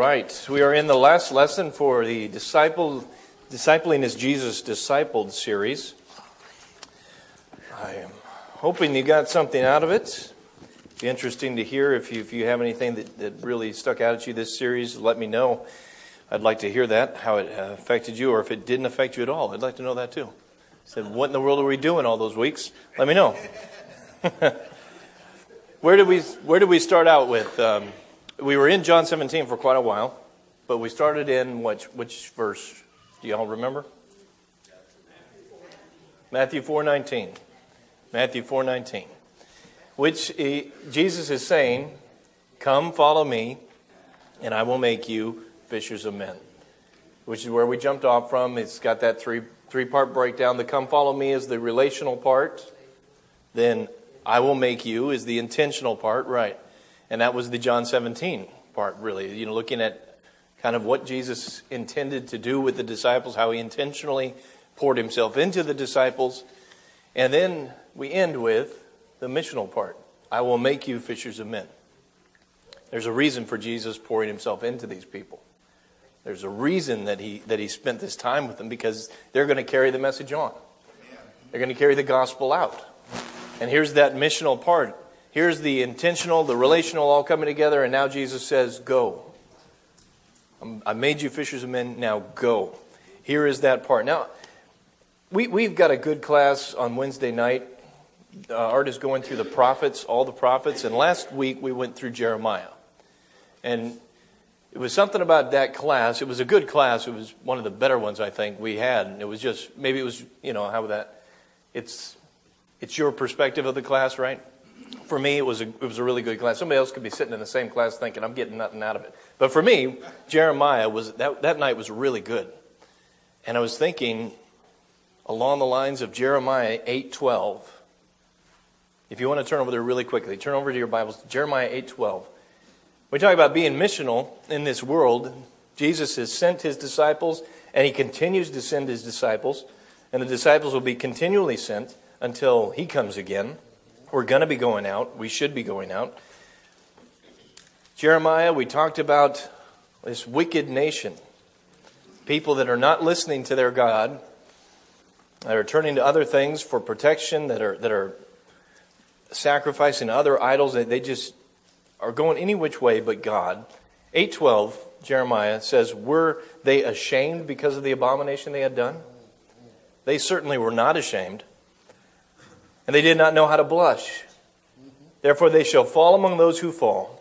right. We are in the last lesson for the disciple, Discipling as Jesus Discipled series. I am hoping you got something out of it. Be interesting to hear if you, if you have anything that, that really stuck out at you this series. Let me know. I'd like to hear that, how it uh, affected you, or if it didn't affect you at all. I'd like to know that too. Said, what in the world are we doing all those weeks? Let me know. where did we Where did we start out with? Um, we were in John 17 for quite a while, but we started in which, which verse? Do y'all remember? Matthew 4:19. Matthew 4:19. Which he, Jesus is saying, "Come follow me, and I will make you fishers of men." Which is where we jumped off from. It's got that three three part breakdown. The come follow me is the relational part. Then I will make you is the intentional part, right? And that was the John 17 part, really. You know, looking at kind of what Jesus intended to do with the disciples, how he intentionally poured himself into the disciples. And then we end with the missional part I will make you fishers of men. There's a reason for Jesus pouring himself into these people. There's a reason that he, that he spent this time with them because they're going to carry the message on. They're going to carry the gospel out. And here's that missional part Here's the intentional, the relational all coming together, and now Jesus says, Go. I made you fishers of men, now go. Here is that part. Now, we, we've got a good class on Wednesday night. Uh, Art is going through the prophets, all the prophets, and last week we went through Jeremiah. And it was something about that class. It was a good class. It was one of the better ones I think we had. And it was just maybe it was you know how that it's it's your perspective of the class, right? For me, it was a, it was a really good class. Somebody else could be sitting in the same class thinking, I'm getting nothing out of it. But for me, Jeremiah was, that, that night was really good. And I was thinking along the lines of Jeremiah 8.12. If you want to turn over there really quickly, turn over to your Bibles, Jeremiah 8.12. We talk about being missional in this world. Jesus has sent his disciples, and he continues to send his disciples, and the disciples will be continually sent until he comes again. We're going to be going out. We should be going out. Jeremiah, we talked about this wicked nation. People that are not listening to their God, that are turning to other things for protection, that are, that are sacrificing other idols. They just are going any which way but God. 812, Jeremiah says, Were they ashamed because of the abomination they had done? They certainly were not ashamed and they did not know how to blush. Therefore, they shall fall among those who fall.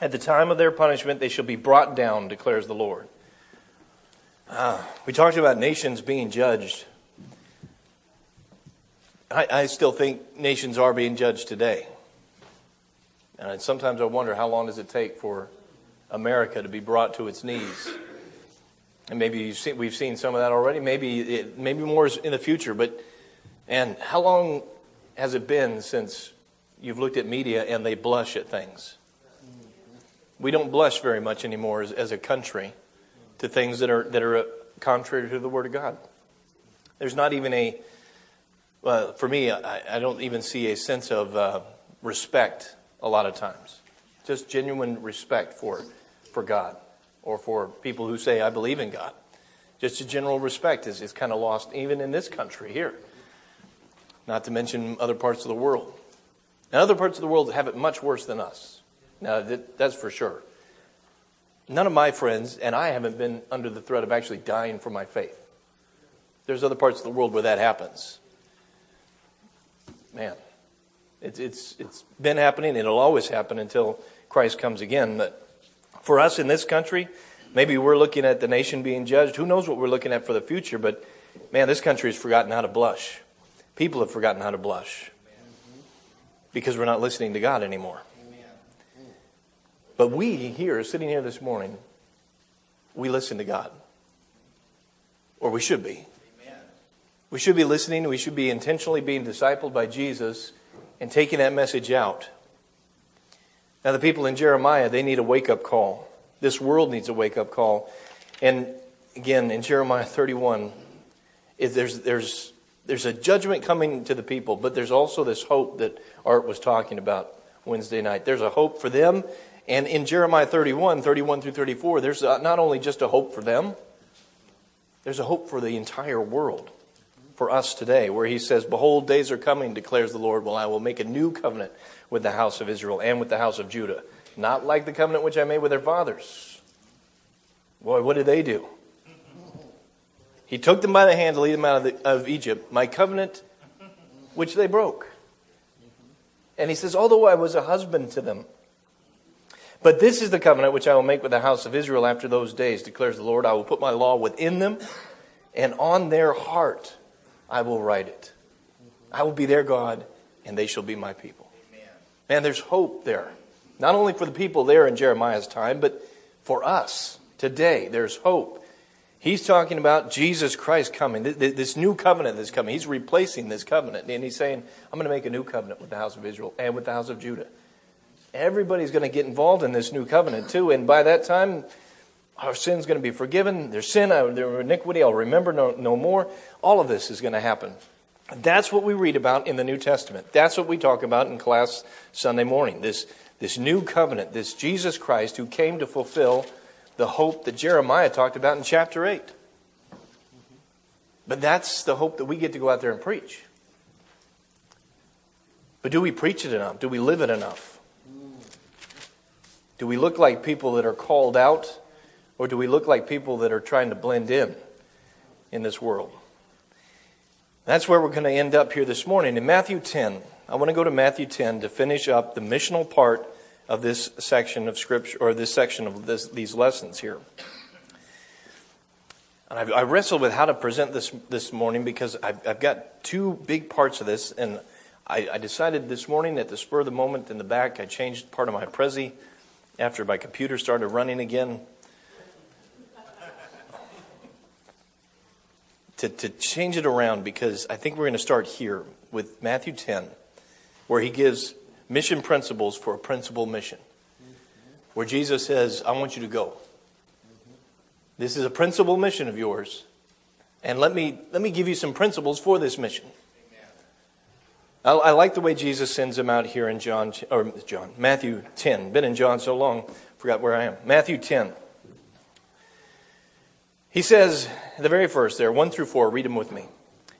At the time of their punishment, they shall be brought down, declares the Lord. Ah, we talked about nations being judged. I, I still think nations are being judged today. And sometimes I wonder how long does it take for America to be brought to its knees? And maybe seen, we've seen some of that already. Maybe it, maybe more is in the future. But and how long has it been since you've looked at media and they blush at things? We don't blush very much anymore as, as a country to things that are, that are uh, contrary to the Word of God. There's not even a, well, for me, I, I don't even see a sense of uh, respect a lot of times. Just genuine respect for, for God or for people who say, I believe in God. Just a general respect is, is kind of lost even in this country here not to mention other parts of the world. And other parts of the world have it much worse than us. Now, that, that's for sure. None of my friends, and I haven't been under the threat of actually dying for my faith. There's other parts of the world where that happens. Man, it's, it's, it's been happening, it'll always happen until Christ comes again. But for us in this country, maybe we're looking at the nation being judged. Who knows what we're looking at for the future? But man, this country has forgotten how to blush. People have forgotten how to blush because we're not listening to God anymore. But we here, sitting here this morning, we listen to God. Or we should be. We should be listening. We should be intentionally being discipled by Jesus and taking that message out. Now, the people in Jeremiah, they need a wake up call. This world needs a wake up call. And again, in Jeremiah 31, there's, there's there's a judgment coming to the people, but there's also this hope that Art was talking about Wednesday night. There's a hope for them, And in Jeremiah 31, 31 through 34, there's not only just a hope for them, there's a hope for the entire world, for us today, where he says, Behold, days are coming, declares the Lord, when I will make a new covenant with the house of Israel and with the house of Judah. Not like the covenant which I made with their fathers. Boy, what did they do? He took them by the hand to lead them out of, the, of Egypt, my covenant which they broke. And he says, Although I was a husband to them, but this is the covenant which I will make with the house of Israel after those days, declares the Lord. I will put my law within them, and on their heart I will write it. I will be their God, and they shall be my people. Amen. Man, there's hope there. Not only for the people there in Jeremiah's time, but for us today. There's hope. He's talking about Jesus Christ coming, this new covenant that's coming. He's replacing this covenant, and he's saying, I'm going to make a new covenant with the house of Israel and with the house of Judah. Everybody's going to get involved in this new covenant too. And by that time, our sin's going to be forgiven. Their sin, their iniquity, I'll remember no, no more. All of this is going to happen. That's what we read about in the New Testament. That's what we talk about in class Sunday morning. This, this new covenant, this Jesus Christ who came to fulfill the hope that Jeremiah talked about in chapter 8. But that's the hope that we get to go out there and preach. But do we preach it enough? Do we live it enough? Do we look like people that are called out, or do we look like people that are trying to blend in in this world? That's where we're going to end up here this morning. In Matthew 10, I want to go to Matthew 10 to finish up the missional part of this section of Scripture, or this section of this, these lessons here. And I've, I wrestled with how to present this this morning because I've, I've got two big parts of this, and I, I, decided this morning at the spur of the moment in the back, I changed part of my Prezi after my computer started running again. to, to change it around because I think we're going to start here with Matthew 10, where he gives mission principles for a principal mission. Where Jesus says, I want you to go. This is a principal mission of yours. And let me, let me give you some principles for this mission. I, I like the way Jesus sends them out here in John, or John, Matthew 10. Been in John so long, forgot where I am. Matthew 10. He says, the very first there, 1 through 4, read them with me.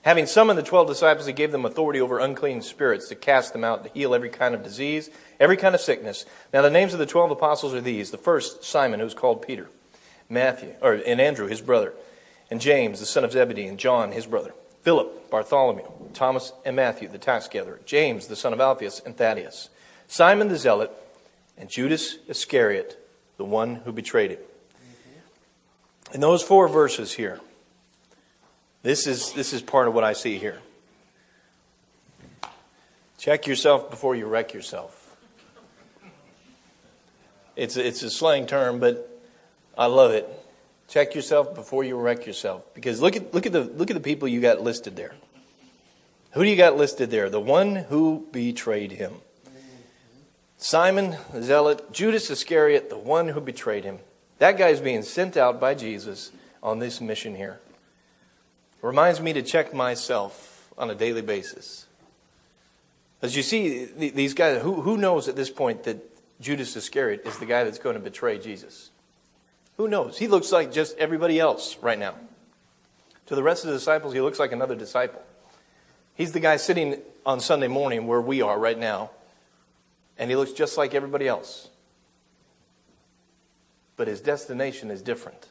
Having summoned the twelve disciples, he gave them authority over unclean spirits to cast them out, to heal every kind of disease, every kind of sickness. Now, the names of the twelve apostles are these the first, Simon, who's called Peter, Matthew, or, and Andrew, his brother, and James, the son of Zebedee, and John, his brother. Philip, Bartholomew, Thomas and Matthew, the tax gatherer, James, the son of Alphaeus, and Thaddeus, Simon the zealot, and Judas Iscariot, the one who betrayed him. In those four verses here, this is, this is part of what I see here. Check yourself before you wreck yourself. It's, it's a slang term, but I love it. Check yourself before you wreck yourself. Because look at, look, at the, look at the people you got listed there. Who do you got listed there? The one who betrayed him. Simon the Zealot, Judas Iscariot, the one who betrayed him. That guy's being sent out by Jesus on this mission here. Reminds me to check myself on a daily basis. As you see, these guys, who, who knows at this point that Judas Iscariot is the guy that's going to betray Jesus? Who knows? He looks like just everybody else right now. To the rest of the disciples, he looks like another disciple. He's the guy sitting on Sunday morning where we are right now, and he looks just like everybody else. But his destination is different.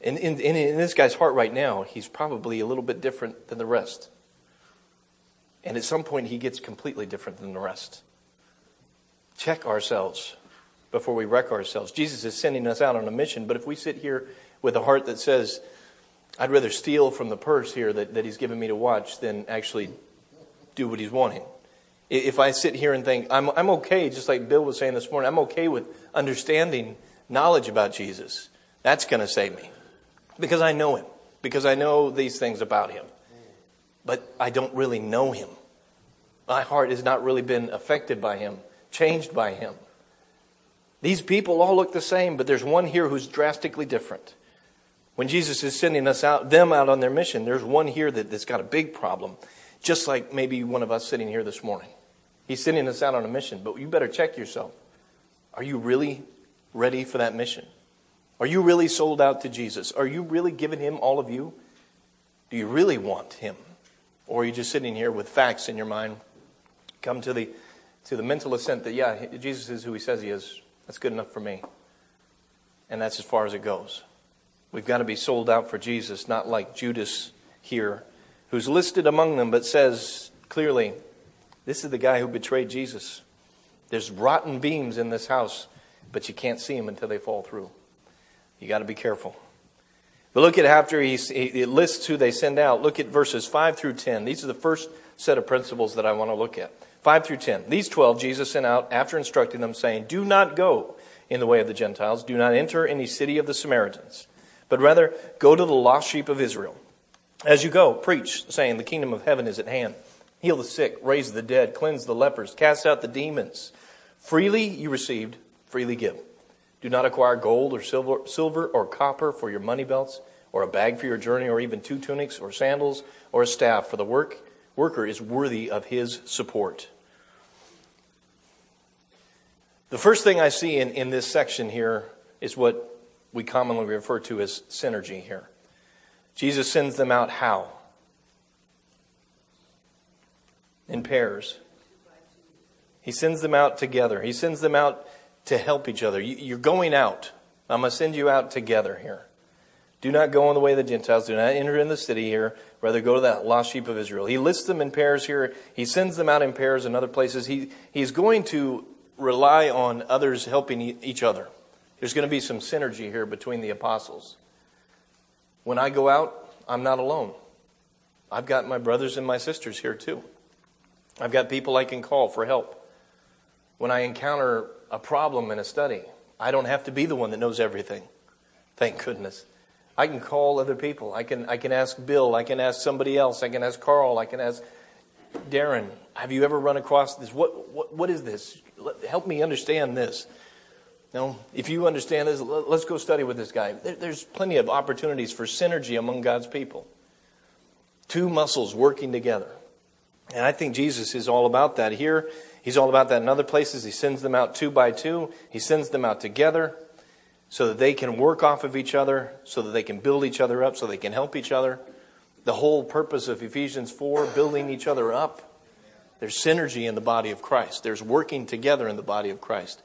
In, in, in, this guy's heart right now, he's probably a little bit different than the rest. And at some point, he gets completely different than the rest. Check ourselves before we wreck ourselves. Jesus is sending us out on a mission, but if we sit here with a heart that says, I'd rather steal from the purse here that, that he's given me to watch than actually do what he's wanting. If I sit here and think, I'm, I'm okay, just like Bill was saying this morning, I'm okay with understanding knowledge about Jesus, that's going to save me. Because I know him, because I know these things about him. But I don't really know him. My heart has not really been affected by him, changed by him. These people all look the same, but there's one here who's drastically different. When Jesus is sending us out, them out on their mission, there's one here that, that's got a big problem, just like maybe one of us sitting here this morning. He's sending us out on a mission, but you better check yourself Are you really ready for that mission? Are you really sold out to Jesus? Are you really giving him all of you? Do you really want him? Or are you just sitting here with facts in your mind? Come to the, to the mental assent that, yeah, Jesus is who he says he is. That's good enough for me. And that's as far as it goes. We've got to be sold out for Jesus, not like Judas here, who's listed among them, but says clearly, this is the guy who betrayed Jesus. There's rotten beams in this house, but you can't see them until they fall through. You got to be careful. But look at after he, he lists who they send out. Look at verses 5 through 10. These are the first set of principles that I want to look at. 5 through 10. These 12 Jesus sent out after instructing them, saying, Do not go in the way of the Gentiles, do not enter any city of the Samaritans, but rather go to the lost sheep of Israel. As you go, preach, saying, The kingdom of heaven is at hand. Heal the sick, raise the dead, cleanse the lepers, cast out the demons. Freely you received, freely give. Do not acquire gold or silver, silver or copper for your money belts, or a bag for your journey, or even two tunics, or sandals, or a staff, for the work, worker is worthy of his support. The first thing I see in, in this section here is what we commonly refer to as synergy here. Jesus sends them out how? In pairs. He sends them out together. He sends them out to help each other. You're going out. I'm going to send you out together here. Do not go on the way of the Gentiles. Do not enter in the city here. Rather, go to that lost sheep of Israel. He lists them in pairs here. He sends them out in pairs in other places. He, he's going to rely on others helping each other. There's going to be some synergy here between the apostles. When I go out, I'm not alone. I've got my brothers and my sisters here too. I've got people I can call for help when I encounter a problem in a study, I don't have to be the one that knows everything. Thank goodness. I can call other people. I can, I can ask Bill. I can ask somebody else. I can ask Carl. I can ask Darren. Have you ever run across this? What, what, what is this? Help me understand this. No, if you understand this, let's go study with this guy. There's plenty of opportunities for synergy among God's people. Two muscles working together. And I think Jesus is all about that. Here, He's all about that in other places. He sends them out two by two, he sends them out together so that they can work off of each other, so that they can build each other up, so they can help each other. The whole purpose of Ephesians 4, building each other up. There's synergy in the body of Christ, there's working together in the body of Christ.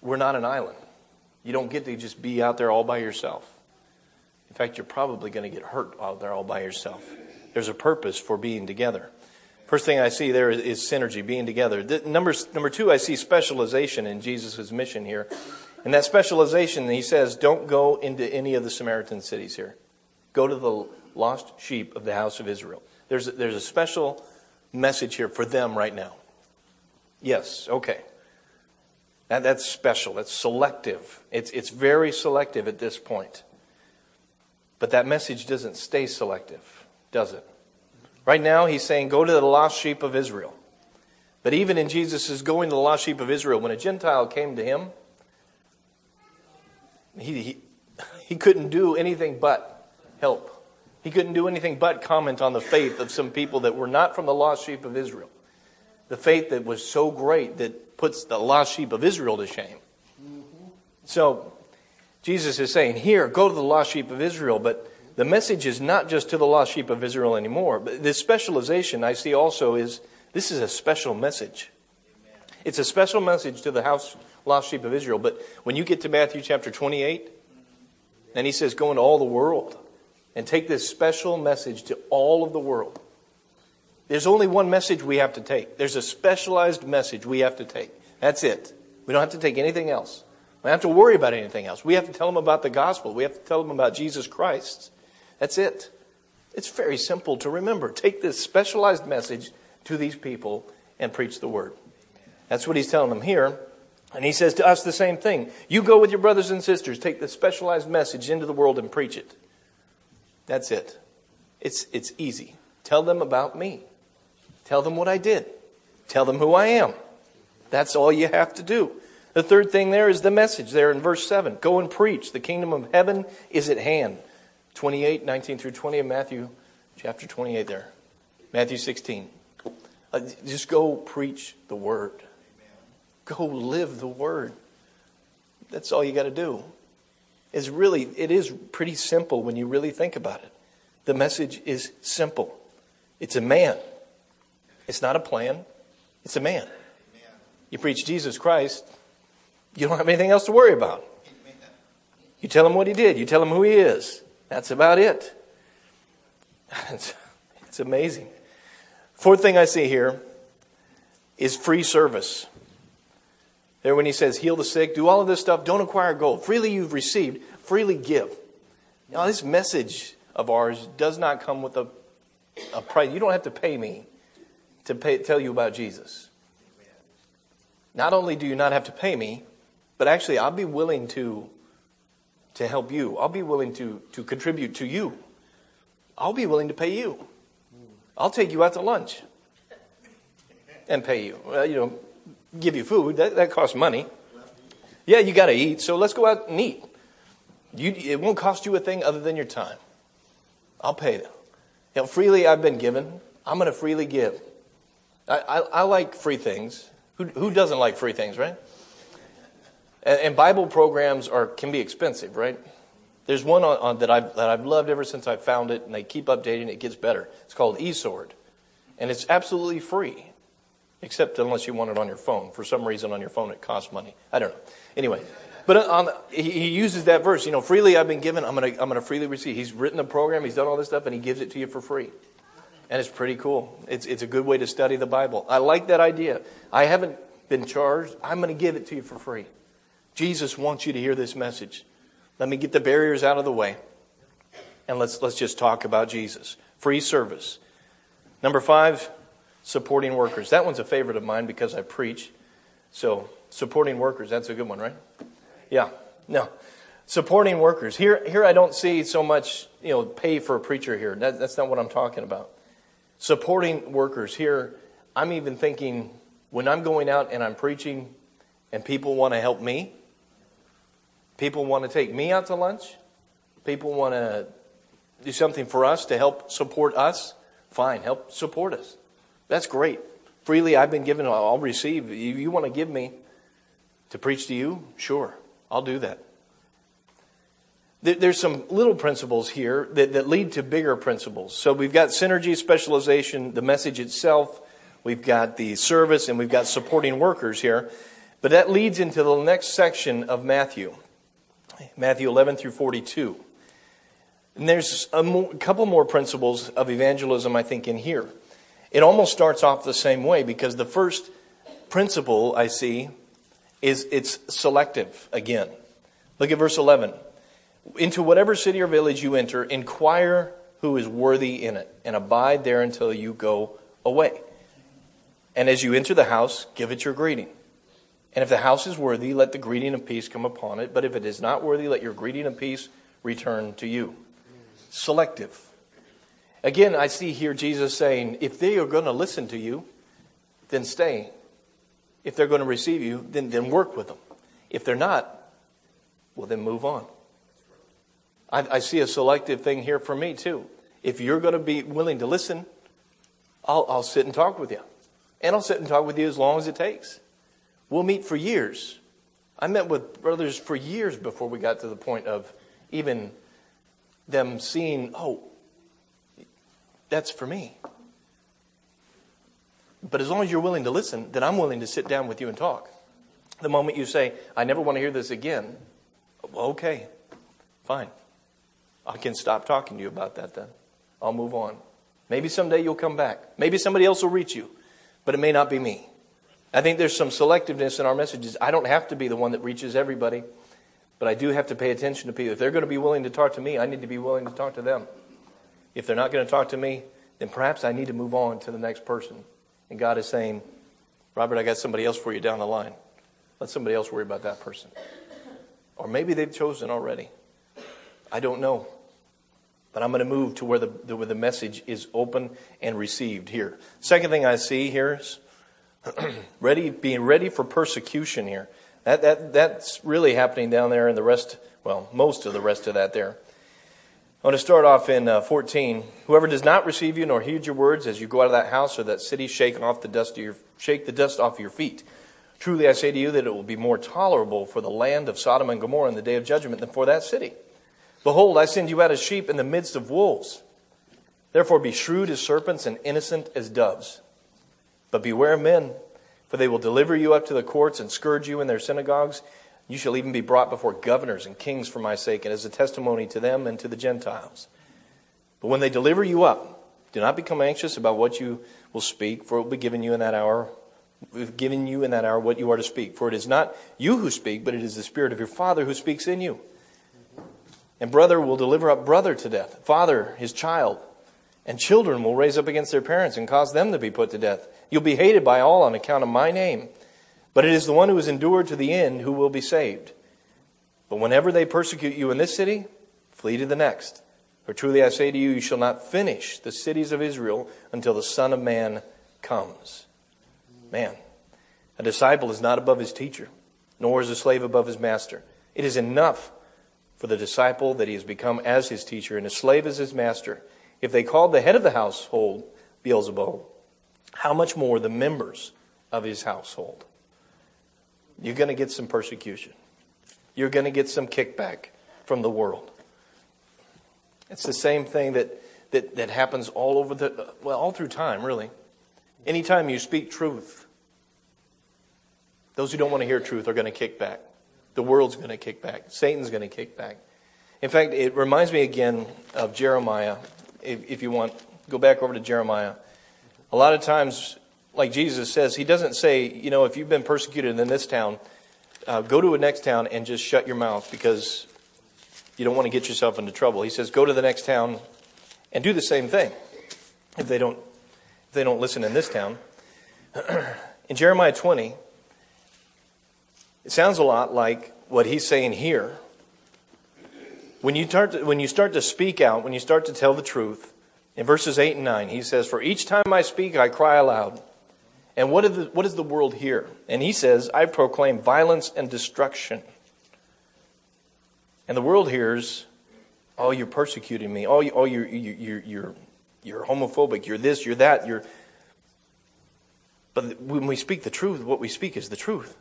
We're not an island. You don't get to just be out there all by yourself. In fact, you're probably going to get hurt out there all by yourself. There's a purpose for being together. First thing I see there is, synergy, being together. Number, number two, I see specialization in Jesus' mission here. And that specialization, he says, don't go into any of the Samaritan cities here. Go to the lost sheep of the house of Israel. There's a, there's a special message here for them right now. Yes, okay. That, that's special. That's selective. It's, it's very selective at this point. But that message doesn't stay selective, does it? Right now, he's saying, Go to the lost sheep of Israel. But even in Jesus' going to the lost sheep of Israel, when a Gentile came to him, he, he, he couldn't do anything but help. He couldn't do anything but comment on the faith of some people that were not from the lost sheep of Israel. The faith that was so great that puts the lost sheep of Israel to shame. Mm-hmm. So, Jesus is saying, Here, go to the lost sheep of Israel, but the message is not just to the lost sheep of Israel anymore. But this specialization I see also is this is a special message. It's a special message to the house lost sheep of Israel. But when you get to Matthew chapter 28, and he says, Go into all the world and take this special message to all of the world. There's only one message we have to take. There's a specialized message we have to take. That's it. We don't have to take anything else. We don't have to worry about anything else. We have to tell them about the gospel. We have to tell them about Jesus Christ. That's it. It's very simple to remember. Take this specialized message to these people and preach the word. That's what he's telling them here. And he says to us the same thing. You go with your brothers and sisters, take the specialized message into the world and preach it. That's it. It's, it's easy. Tell them about me. Tell them what I did. Tell them who I am. That's all you have to do. The third thing there is the message there in verse 7. Go and preach. The kingdom of heaven is at hand. 28, 19 through 20 of Matthew chapter 28 there. Matthew 16. Uh, just go preach the word. Go live the word. That's all you got to do. It's really, it is pretty simple when you really think about it. The message is simple. It's a man. It's not a plan. It's a man. You preach Jesus Christ, you don't have anything else to worry about. You tell him what he did. You tell him who he is. That's about it. It's, it's amazing. Fourth thing I see here is free service. There, when he says, heal the sick, do all of this stuff, don't acquire gold. Freely you've received, freely give. Now, this message of ours does not come with a, a price. You don't have to pay me to pay, tell you about Jesus. Not only do you not have to pay me, but actually, I'll be willing to, to help you. I'll be willing to, to contribute to you. I'll be willing to pay you. I'll take you out to lunch and pay you. Well, you know, give you food. That, that costs money. Yeah, you got to eat. So let's go out and eat. You, it won't cost you a thing other than your time. I'll pay them. You know, freely I've been given. I'm going to freely give. I, I, I, like free things. Who, who doesn't like free things, right? And, and Bible programs are can be expensive, right? There's one on, on, that, I've, that I've loved ever since I found it, and they keep updating it. Gets better. It's called e-Sword. And it's absolutely free, except unless you want it on your phone. For some reason, on your phone, it costs money. I don't know. Anyway, but on, he uses that verse, you know, freely I've been given, I'm going to I'm to freely receive. He's written the program, he's done all this stuff, and he gives it to you for free. And it's pretty cool. It's, it's a good way to study the Bible. I like that idea. I haven't been charged, I'm going to give it to you for free. Jesus wants you to hear this message. Let me get the barriers out of the way. And let's, let's just talk about Jesus. Free service. Number five, supporting workers. That one's a favorite of mine because I preach. So, supporting workers, that's a good one, right? Yeah. No. Supporting workers. Here, here I don't see so much, you know, pay for a preacher here. That, that's not what I'm talking about. Supporting workers. Here, I'm even thinking when I'm going out and I'm preaching and people want to help me, people want to take me out to lunch, people want to do something for us to help support us, fine, help support us. That's great. Freely I've been given, I'll receive. You, want to give me to preach to you? Sure. I'll do that. There's some little principles here that, that lead to bigger principles. So we've got synergy, specialization, the message itself, we've got the service, and we've got supporting workers here. But that leads into the next section of Matthew, Matthew 11 through 42. And there's a more, couple more principles of evangelism, I think, in here. It almost starts off the same way because the first principle I see is it's selective again. Look at verse 11. Into whatever city or village you enter, inquire who is worthy in it, and abide there until you go away. And as you enter the house, give it your greeting. And if the house is worthy, let the greeting of peace come upon it. But if it is not worthy, let your greeting of peace return to you. Selective. Again, I see here Jesus saying, if they are going to listen to you, then stay if they're going to receive you, then, then work with them. If they're not, well, then move on. I, I see a selective thing here for me, too. If you're going to be willing to listen, I'll, I'll sit and talk with you. And I'll sit and talk with you as long as it takes. We'll meet for years. I met with brothers for years before we got to the point of even them seeing, oh, that's for me. But as long as you're willing to listen, then I'm willing to sit down with you and talk. The moment you say, I never want to hear this again, well, okay, fine. I can stop talking to you about that then. I'll move on. Maybe someday you'll come back. Maybe somebody else will reach you, but it may not be me. I think there's some selectiveness in our messages. I don't have to be the one that reaches everybody, but I do have to pay attention to people. If they're going to be willing to talk to me, I need to be willing to talk to them. If they're not going to talk to me, then perhaps I need to move on to the next person. And God is saying, Robert, I got somebody else for you down the line. Let somebody else worry about that person. Or maybe they've chosen already. I don't know. But I'm going to move to where the, where the message is open and received here. Second thing I see here is ready, being ready for persecution here. That, that, that's really happening down there, and the rest, well, most of the rest of that there. I want to start off in uh, 14. Whoever does not receive you nor heed your words as you go out of that house or that city, shake off the dust of your, shake the dust off your feet. Truly I say to you that it will be more tolerable for the land of Sodom and Gomorrah in the day of judgment than for that city. Behold, I send you out as sheep in the midst of wolves. Therefore be shrewd as serpents and innocent as doves. But beware men, for they will deliver you up to the courts and scourge you in their synagogues. You shall even be brought before governors and kings for my sake, and as a testimony to them and to the Gentiles. But when they deliver you up, do not become anxious about what you will speak, for it will be given you in that hour given you in that hour what you are to speak. For it is not you who speak, but it is the Spirit of your Father who speaks in you. And brother will deliver up brother to death, father his child. And children will raise up against their parents and cause them to be put to death. You'll be hated by all on account of my name. But it is the one who is endured to the end who will be saved. But whenever they persecute you in this city, flee to the next. For truly I say to you, you shall not finish the cities of Israel until the Son of Man comes. Man, a disciple is not above his teacher, nor is a slave above his master. It is enough for the disciple that he has become as his teacher, and a slave as his master. If they called the head of the household Beelzebul, how much more the members of his household? You're going to get some persecution. You're going to get some kickback from the world. It's the same thing that, that, that happens all over the, well, all through time, really. Anytime you speak truth, those who don't want to hear truth are going to kick back. The world's going to kick back. Satan's going to kick back. In fact, it reminds me again of Jeremiah. If, if you want, go back over to Jeremiah. A lot of times, like Jesus says, he doesn't say, you know, if you've been persecuted in this town, uh, go to a next town and just shut your mouth because you don't want to get yourself into trouble. He says, go to the next town and do the same thing if they don't if they don't listen in this town. in Jeremiah 20, it sounds a lot like what he's saying here. When you, start to, when you start to speak out, when you start to tell the truth, in verses 8 and 9, he says, For each time I speak, I cry aloud. And what, the, what does the world hear? And he says, I proclaim violence and destruction. And the world hears, Oh, you're persecuting me. Oh, you, oh you're, you're, you're, you're homophobic, you're this, you're that, you're. But when we speak the truth, what we speak is the truth.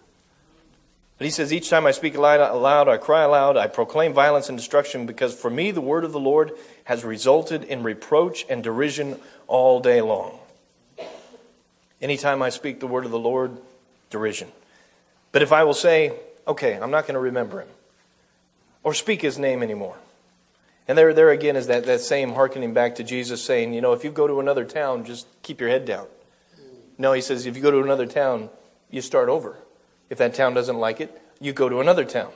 But he says, Each time I speak aloud, I cry aloud, I proclaim violence and destruction, because for me the word of the Lord has resulted in reproach and derision all day long. Anytime I speak the word of the Lord, derision. But if I will say, okay, I'm not going to remember him, or speak his name anymore, and there, there again is that, that same hearkening back to Jesus saying, you know, if you go to another town, just keep your head down. No, he says, if you go to another town, you start over. If that town doesn't like it, you go to another town.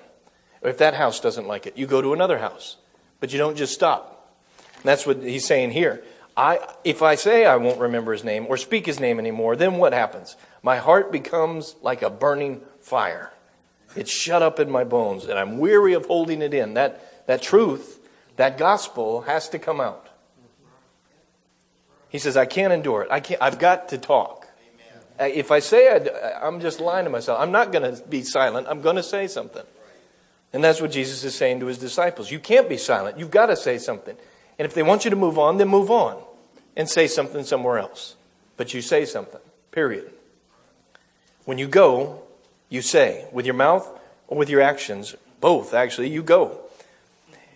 Or if that house doesn't like it, you go to another house. But you don't just stop. And that's what he's saying here. I, if I say I won't remember his name or speak his name anymore, then what happens? My heart becomes like a burning fire. It's shut up in my bones, and I'm weary of holding it in. That, that truth that gospel has to come out. He says, I can't endure it. I can't, I've got to talk. If I say I, I'm just lying to myself, I'm not going to be silent. I'm going to say something. And that's what Jesus is saying to his disciples. You can't be silent. You've got to say something. And if they want you to move on, then move on and say something somewhere else. But you say something, period. When you go, you say with your mouth or with your actions, both actually, you go.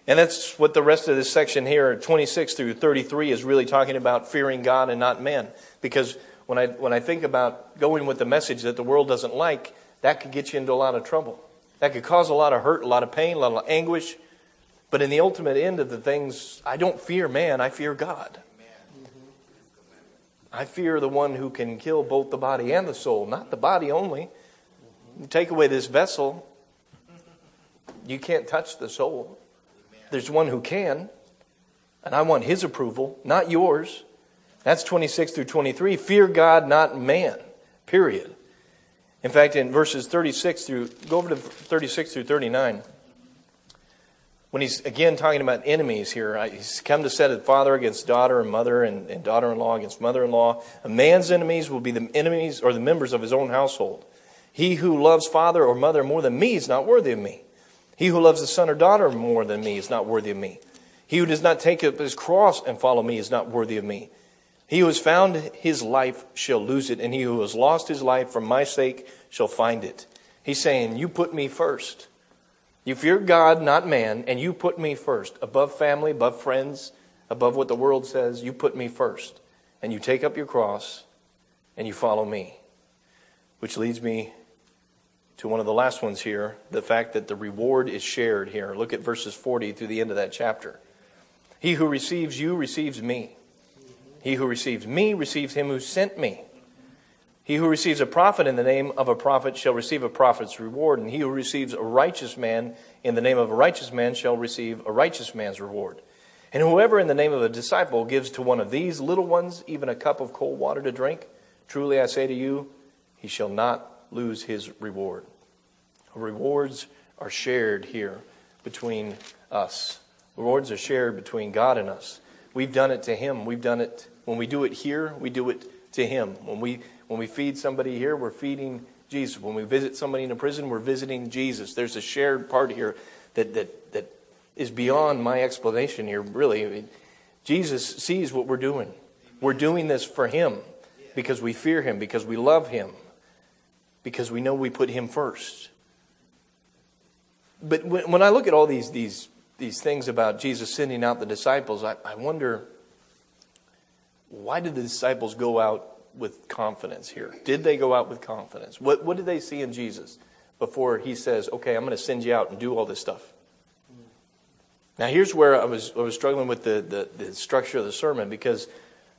And that's what the rest of this section here, 26 through 33, is really talking about fearing God and not men. Because when I, when I think about going with the message that the world doesn't like, that could get you into a lot of trouble. That could cause a lot of hurt, a lot of pain, a lot of anguish. But in the ultimate end of the things, I don't fear man, I fear God. I fear the one who can kill both the body and the soul, not the body only. Take away this vessel, you can't touch the soul. There's one who can, and I want his approval, not yours. That's 26 through 23. Fear God, not man. Period. In fact, in verses 36 through, go over to 36 through 39. When he's again talking about enemies here, he's come to set a father against daughter and mother and, and daughter in law against mother in law. A man's enemies will be the enemies or the members of his own household. He who loves father or mother more than me is not worthy of me. He who loves a son or daughter more than me is not worthy of me. He who does not take up his cross and follow me is not worthy of me. He who has found his life shall lose it, and he who has lost his life for my sake shall find it. He's saying, You put me first. You fear God, not man, and you put me first. Above family, above friends, above what the world says, you put me first. And you take up your cross and you follow me. Which leads me to one of the last ones here the fact that the reward is shared here. Look at verses 40 through the end of that chapter. He who receives you receives me. He who receives me receives him who sent me. He who receives a prophet in the name of a prophet shall receive a prophet's reward, and he who receives a righteous man in the name of a righteous man shall receive a righteous man's reward. And whoever in the name of a disciple gives to one of these little ones even a cup of cold water to drink, truly I say to you, he shall not lose his reward. Rewards are shared here between us. Rewards are shared between God and us. We've done it to him. We've done it when we do it here, we do it to him. When we when we feed somebody here, we're feeding Jesus. When we visit somebody in a prison, we're visiting Jesus. There's a shared part here that, that, that is beyond my explanation here, really. Jesus sees what we're doing. We're doing this for Him because we fear Him, because we love Him, because we know we put Him first. But when, when I look at all these, these, these things about Jesus sending out the disciples, I, I wonder why did the disciples go out with confidence here? Did they go out with confidence? What, what did they see in Jesus before he says, okay, I'm going to send you out and do all this stuff? Now, here's where I was, I was struggling with the, the, the structure of the sermon because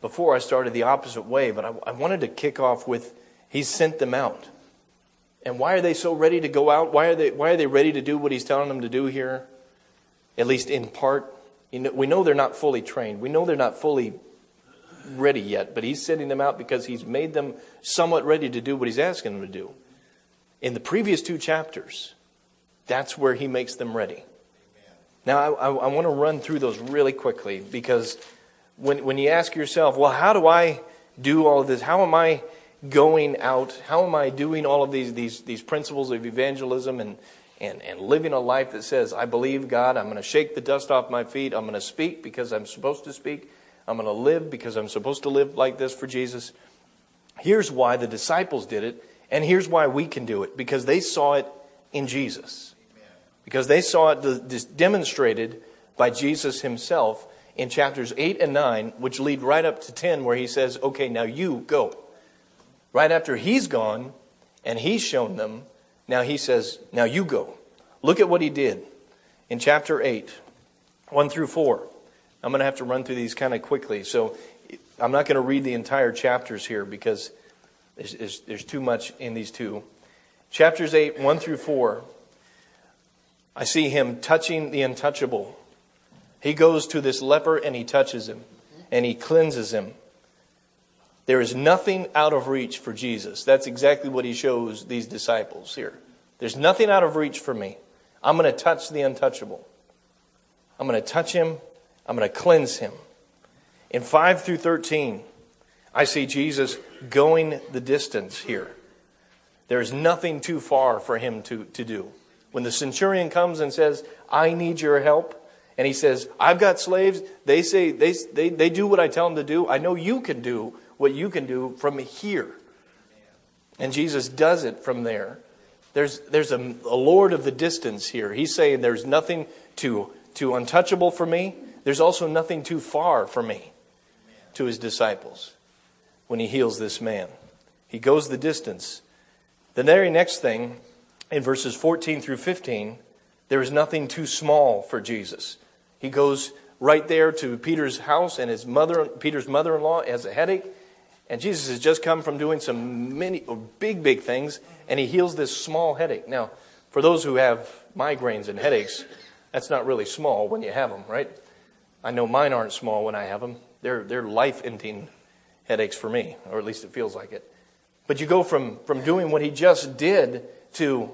before I started the opposite way, but I, I wanted to kick off with He sent them out. And why are they so ready to go out? Why are they, why are they ready to do what He's telling them to do here? At least in part. You know, we know they're not fully trained. We know they're not fully ready yet, but he's sending them out because he's made them somewhat ready to do what he's asking them to do. In the previous two chapters, that's where he makes them ready. Now, I, I, want to run through those really quickly because when, when you ask yourself, well, how do I do all of this? How am I going out? How am I doing all of these, these, these principles of evangelism and, and, and living a life that says, I believe God, I'm going to shake the dust off my feet, I'm going to speak because I'm supposed to speak, I'm going to live because I'm supposed to live like this for Jesus. Here's why the disciples did it, and here's why we can do it because they saw it in Jesus. Because they saw it demonstrated by Jesus himself in chapters 8 and 9, which lead right up to 10, where he says, Okay, now you go. Right after he's gone and he's shown them, now he says, Now you go. Look at what he did in chapter 8, 1 through 4. I'm going to have to run through these kind of quickly. So I'm not going to read the entire chapters here because there's, there's, there's too much in these two. Chapters 8, 1 through 4, I see him touching the untouchable. He goes to this leper and he touches him and he cleanses him. There is nothing out of reach for Jesus. That's exactly what he shows these disciples here. There's nothing out of reach for me. I'm going to touch the untouchable. I'm going to touch him I'm going to cleanse him. In 5 through 13, I see Jesus going the distance here. There is nothing too far for him to, to do. When the centurion comes and says, I need your help, and he says, I've got slaves, they say, they, they, they do what I tell them to do. I know you can do what you can do from here. And Jesus does it from there. There's, there's a, a Lord of the distance here. He's saying there's nothing too, too untouchable for me. There's also nothing too far for me to his disciples when he heals this man. He goes the distance. The very next thing, in verses 14 through 15, there is nothing too small for Jesus. He goes right there to Peter's house, and his mother, Peter's mother-in-law has a headache, and Jesus has just come from doing some many or big, big things, and he heals this small headache. Now, for those who have migraines and headaches, that's not really small when you have them, right? I know mine aren't small when I have them. They're, they're life ending headaches for me, or at least it feels like it. But you go from, from doing what he just did to,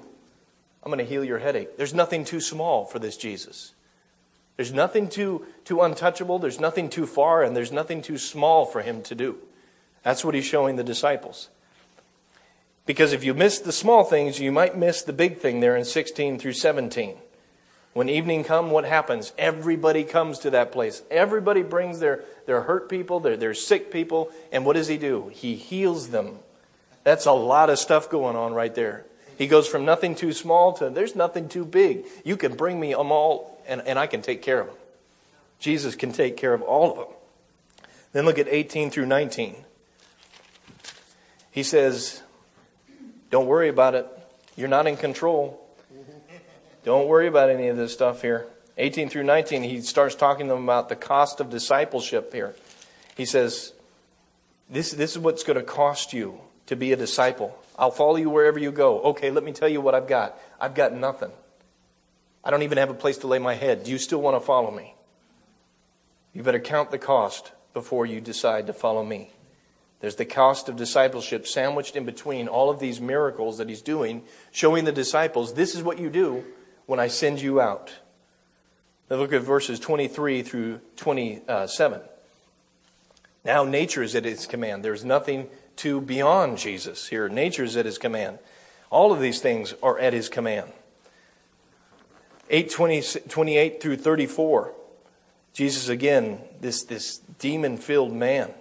I'm going to heal your headache. There's nothing too small for this Jesus. There's nothing too, too untouchable, there's nothing too far, and there's nothing too small for him to do. That's what he's showing the disciples. Because if you miss the small things, you might miss the big thing there in 16 through 17. When evening come, what happens? Everybody comes to that place. Everybody brings their, their hurt people, their, their sick people, and what does he do? He heals them. That's a lot of stuff going on right there. He goes from nothing too small to there's nothing too big. You can bring me them all, and, and I can take care of them. Jesus can take care of all of them. Then look at 18 through 19. He says, Don't worry about it. You're not in control. Don't worry about any of this stuff here. 18 through 19, he starts talking to them about the cost of discipleship here. He says, This, this is what's going to cost you to be a disciple. I'll follow you wherever you go. Okay, let me tell you what I've got. I've got nothing. I don't even have a place to lay my head. Do you still want to follow me? You better count the cost before you decide to follow me. There's the cost of discipleship sandwiched in between all of these miracles that he's doing, showing the disciples this is what you do when I send you out. Now look at verses 23 through 27. Now nature is at his command. There's nothing to beyond Jesus here. Nature is at his command. All of these things are at his command. 8 28 through 34. Jesus again, this, this demon filled man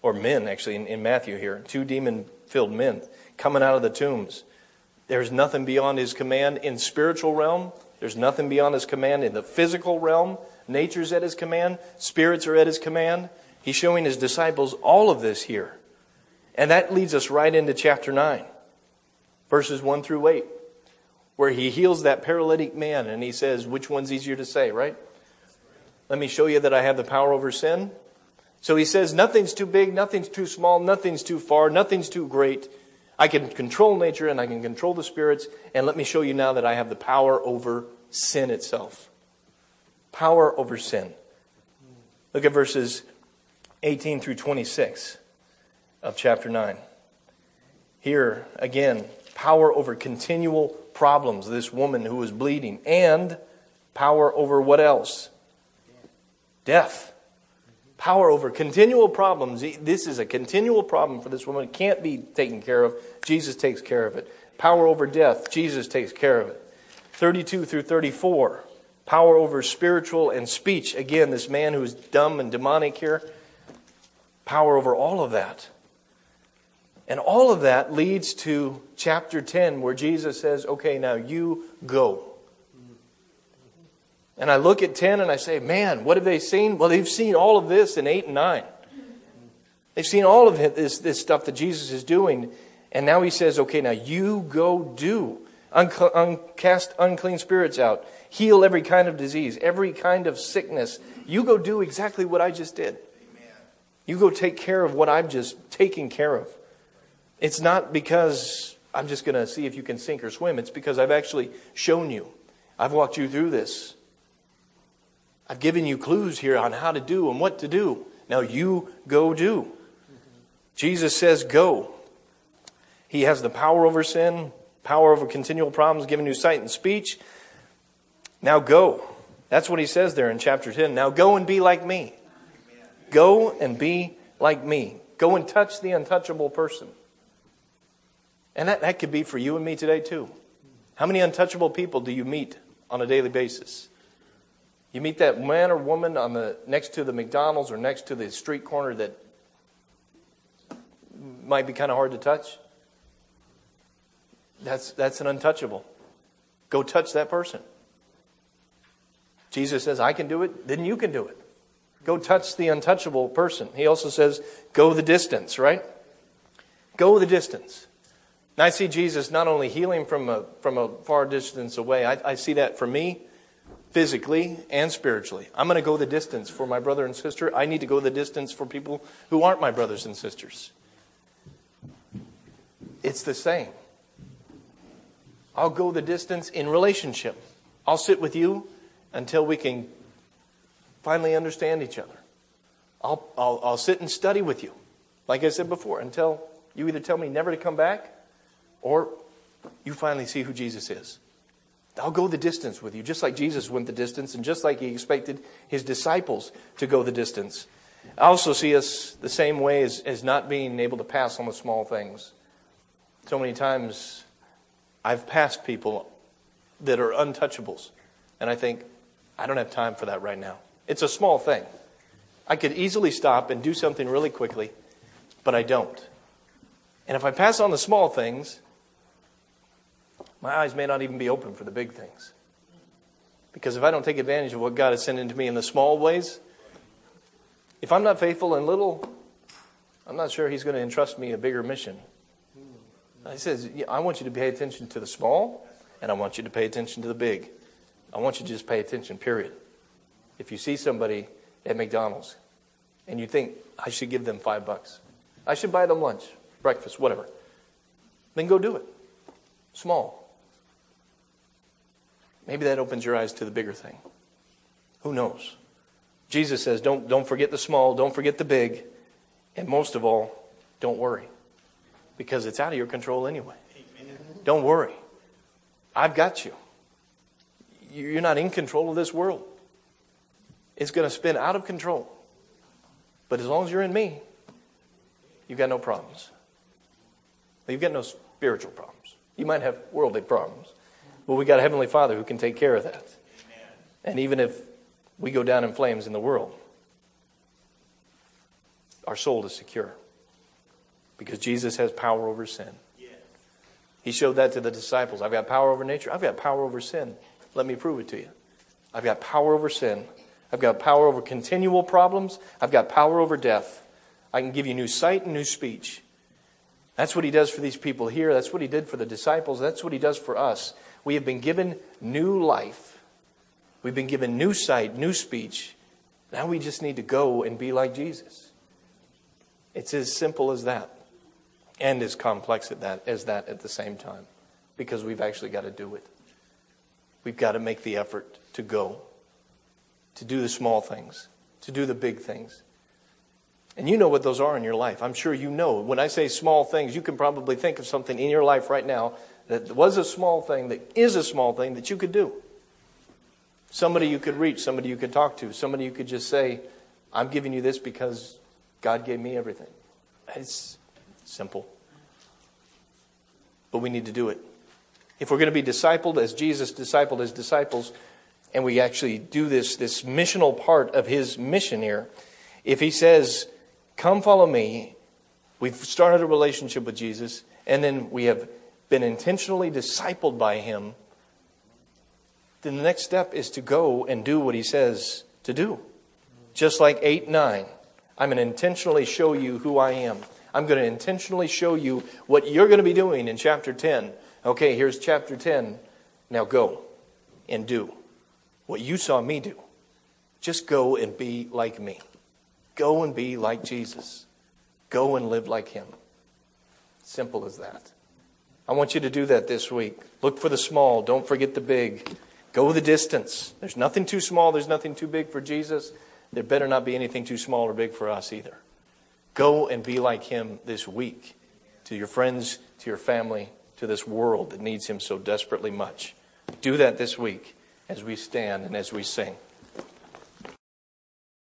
or men actually in, in Matthew here, two demon filled men coming out of the tombs. There's nothing beyond his command in spiritual realm. There's nothing beyond his command in the physical realm. Nature's at his command. Spirits are at his command. He's showing his disciples all of this here. And that leads us right into chapter 9, verses 1 through 8, where he heals that paralytic man and he says, which one's easier to say, right? Let me show you that I have the power over sin. So he says, nothing's too big, nothing's too small, nothing's too far, nothing's too great. I can control nature and I can control the spirits. And let me show you now that I have the power over sin itself. Power over sin. Look at verses 18 through 26 of chapter 9. Here, again, power over continual problems. This woman who was bleeding. And power over what else? Death power over continual problems. This is a continual problem for this woman. It can't be taken care of. Jesus takes care of it. Power over death. Jesus takes care of it. 32 through 34. Power over spiritual and speech. Again, this man who is dumb and demonic here. Power over all of that. And all of that leads to chapter 10, where Jesus says, Okay, now you go. And I look at 10 and I say, man, what have they seen? Well, they've seen all of this in 8 and 9. They've seen all of this, this stuff that Jesus is doing. And now he says, okay, now you go do. Un- cast unclean spirits out. Heal every kind of disease, every kind of sickness. You go do exactly what I just did. You go take care of what I'm just taking care of. It's not because I'm just going to see if you can sink or swim. It's because I've actually shown you. I've walked you through this. I've given you clues here on how to do and what to do. Now you go do. Jesus says, go. He has the power over sin, power over continual problems, giving you sight and speech. Now go. That's what he says there in chapter 10. Now go and be like me. Go and be like me. Go and touch the untouchable person. And that, that could be for you and me today, too. How many untouchable people do you meet on a daily basis? You meet that man or woman on the next to the McDonald's or next to the street corner that might be kind of hard to touch. That's that's an untouchable. Go touch that person. Jesus says, I can do it, then you can do it. Go touch the untouchable person. He also says, go the distance, right? Go the distance. And I see Jesus not only healing from a, from a far distance away, I, I see that for me physically and spiritually. I'm going to go the distance for my brother and sister. I need to go the distance for people who aren't my brothers and sisters. It's the same. I'll go the distance in relationship. I'll sit with you until we can finally understand each other. I'll, I'll, I'll sit and study with you, like I said before, until you either tell me never to come back or you finally see who Jesus is. I'll go the distance with you, just like Jesus went the distance and just like he expected his disciples to go the distance. I also see us the same way as, as not being able to pass on the small things. So many times I've passed people that are untouchables And I think, I don't have time for that right now. It's a small thing. I could easily stop and do something really quickly, but I don't. And if I pass on the small things, my eyes may not even be open for the big things. Because if I don't take advantage of what God has sent into me in the small ways, if I'm not faithful in little, I'm not sure He's going to entrust me a bigger mission. He says, I want you to pay attention to the small, and I want you to pay attention to the big. I want you to just pay attention, period. If you see somebody at McDonald's and you think, I should give them five bucks, I should buy them lunch, breakfast, whatever, then go do it. Small. Maybe that opens your eyes to the bigger thing. Who knows? Jesus says, don't, don't forget the small, don't forget the big, and most of all, don't worry. Because it's out of your control anyway. Don't worry. I've got you. You're not in control of this world. It's going to spin out of control. But as long as you're in me, you've got no problems. You've got no spiritual problems. You might have worldly problems. But we got a Heavenly Father who can take care of that. And even if we go down in flames in the world, our soul is secure. Because Jesus has power over sin. He showed that to the disciples. I've got power over nature. I've got power over sin. Let me prove it to you. I've got power over sin. I've got power over continual problems. I've got power over death. I can give you new sight and new speech. That's what he does for these people here. That's what he did for the disciples. That's what he does for us. We have been given new life. We've been given new sight, new speech. Now we just need to go and be like Jesus. It's as simple as that and as complex as that, as that at the same time because we've actually got to do it. We've got to make the effort to go, to do the small things, to do the big things. And you know what those are in your life. I'm sure you know. When I say small things, you can probably think of something in your life right now that was a small thing, that is a small thing that you could do. Somebody you could reach, somebody you could talk to, somebody you could just say, I'm giving you this because God gave me everything. It's simple. But we need to do it. If we're going to be discipled as Jesus discipled his disciples, and we actually do this, this missional part of his mission here, if he says, Come follow me, we've started a relationship with Jesus, and then we have been intentionally discipled by him, then the next step is to go and do what he says to do. Just like 8 9. I'm going to intentionally show you who I am. I'm going to intentionally show you what you're going to be doing in chapter 10. Okay, here's chapter 10. Now go and do what you saw me do. Just go and be like me. Go and be like Jesus. Go and live like him. Simple as that. I want you to do that this week. Look for the small, don't forget the big. Go the distance. There's nothing too small, there's nothing too big for Jesus. There better not be anything too small or big for us either. Go and be like him this week to your friends, to your family, to this world that needs him so desperately much. Do that this week as we stand and as we sing.